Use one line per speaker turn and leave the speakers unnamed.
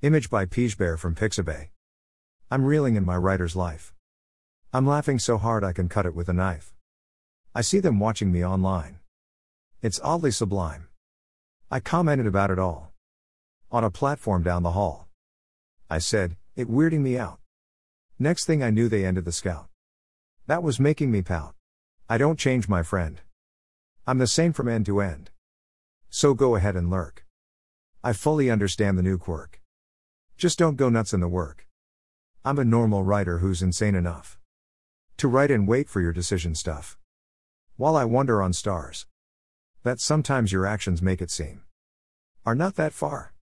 Image by Bear from Pixabay. I'm reeling in my writer's life. I'm laughing so hard I can cut it with a knife. I see them watching me online. It's oddly sublime. I commented about it all. On a platform down the hall. I said, it weirding me out. Next thing I knew, they ended the scout. That was making me pout. I don't change my friend. I'm the same from end to end. So go ahead and lurk. I fully understand the new quirk. Just don't go nuts in the work. I'm a normal writer who's insane enough to write and wait for your decision stuff. While I wonder on stars that sometimes your actions make it seem are not that far.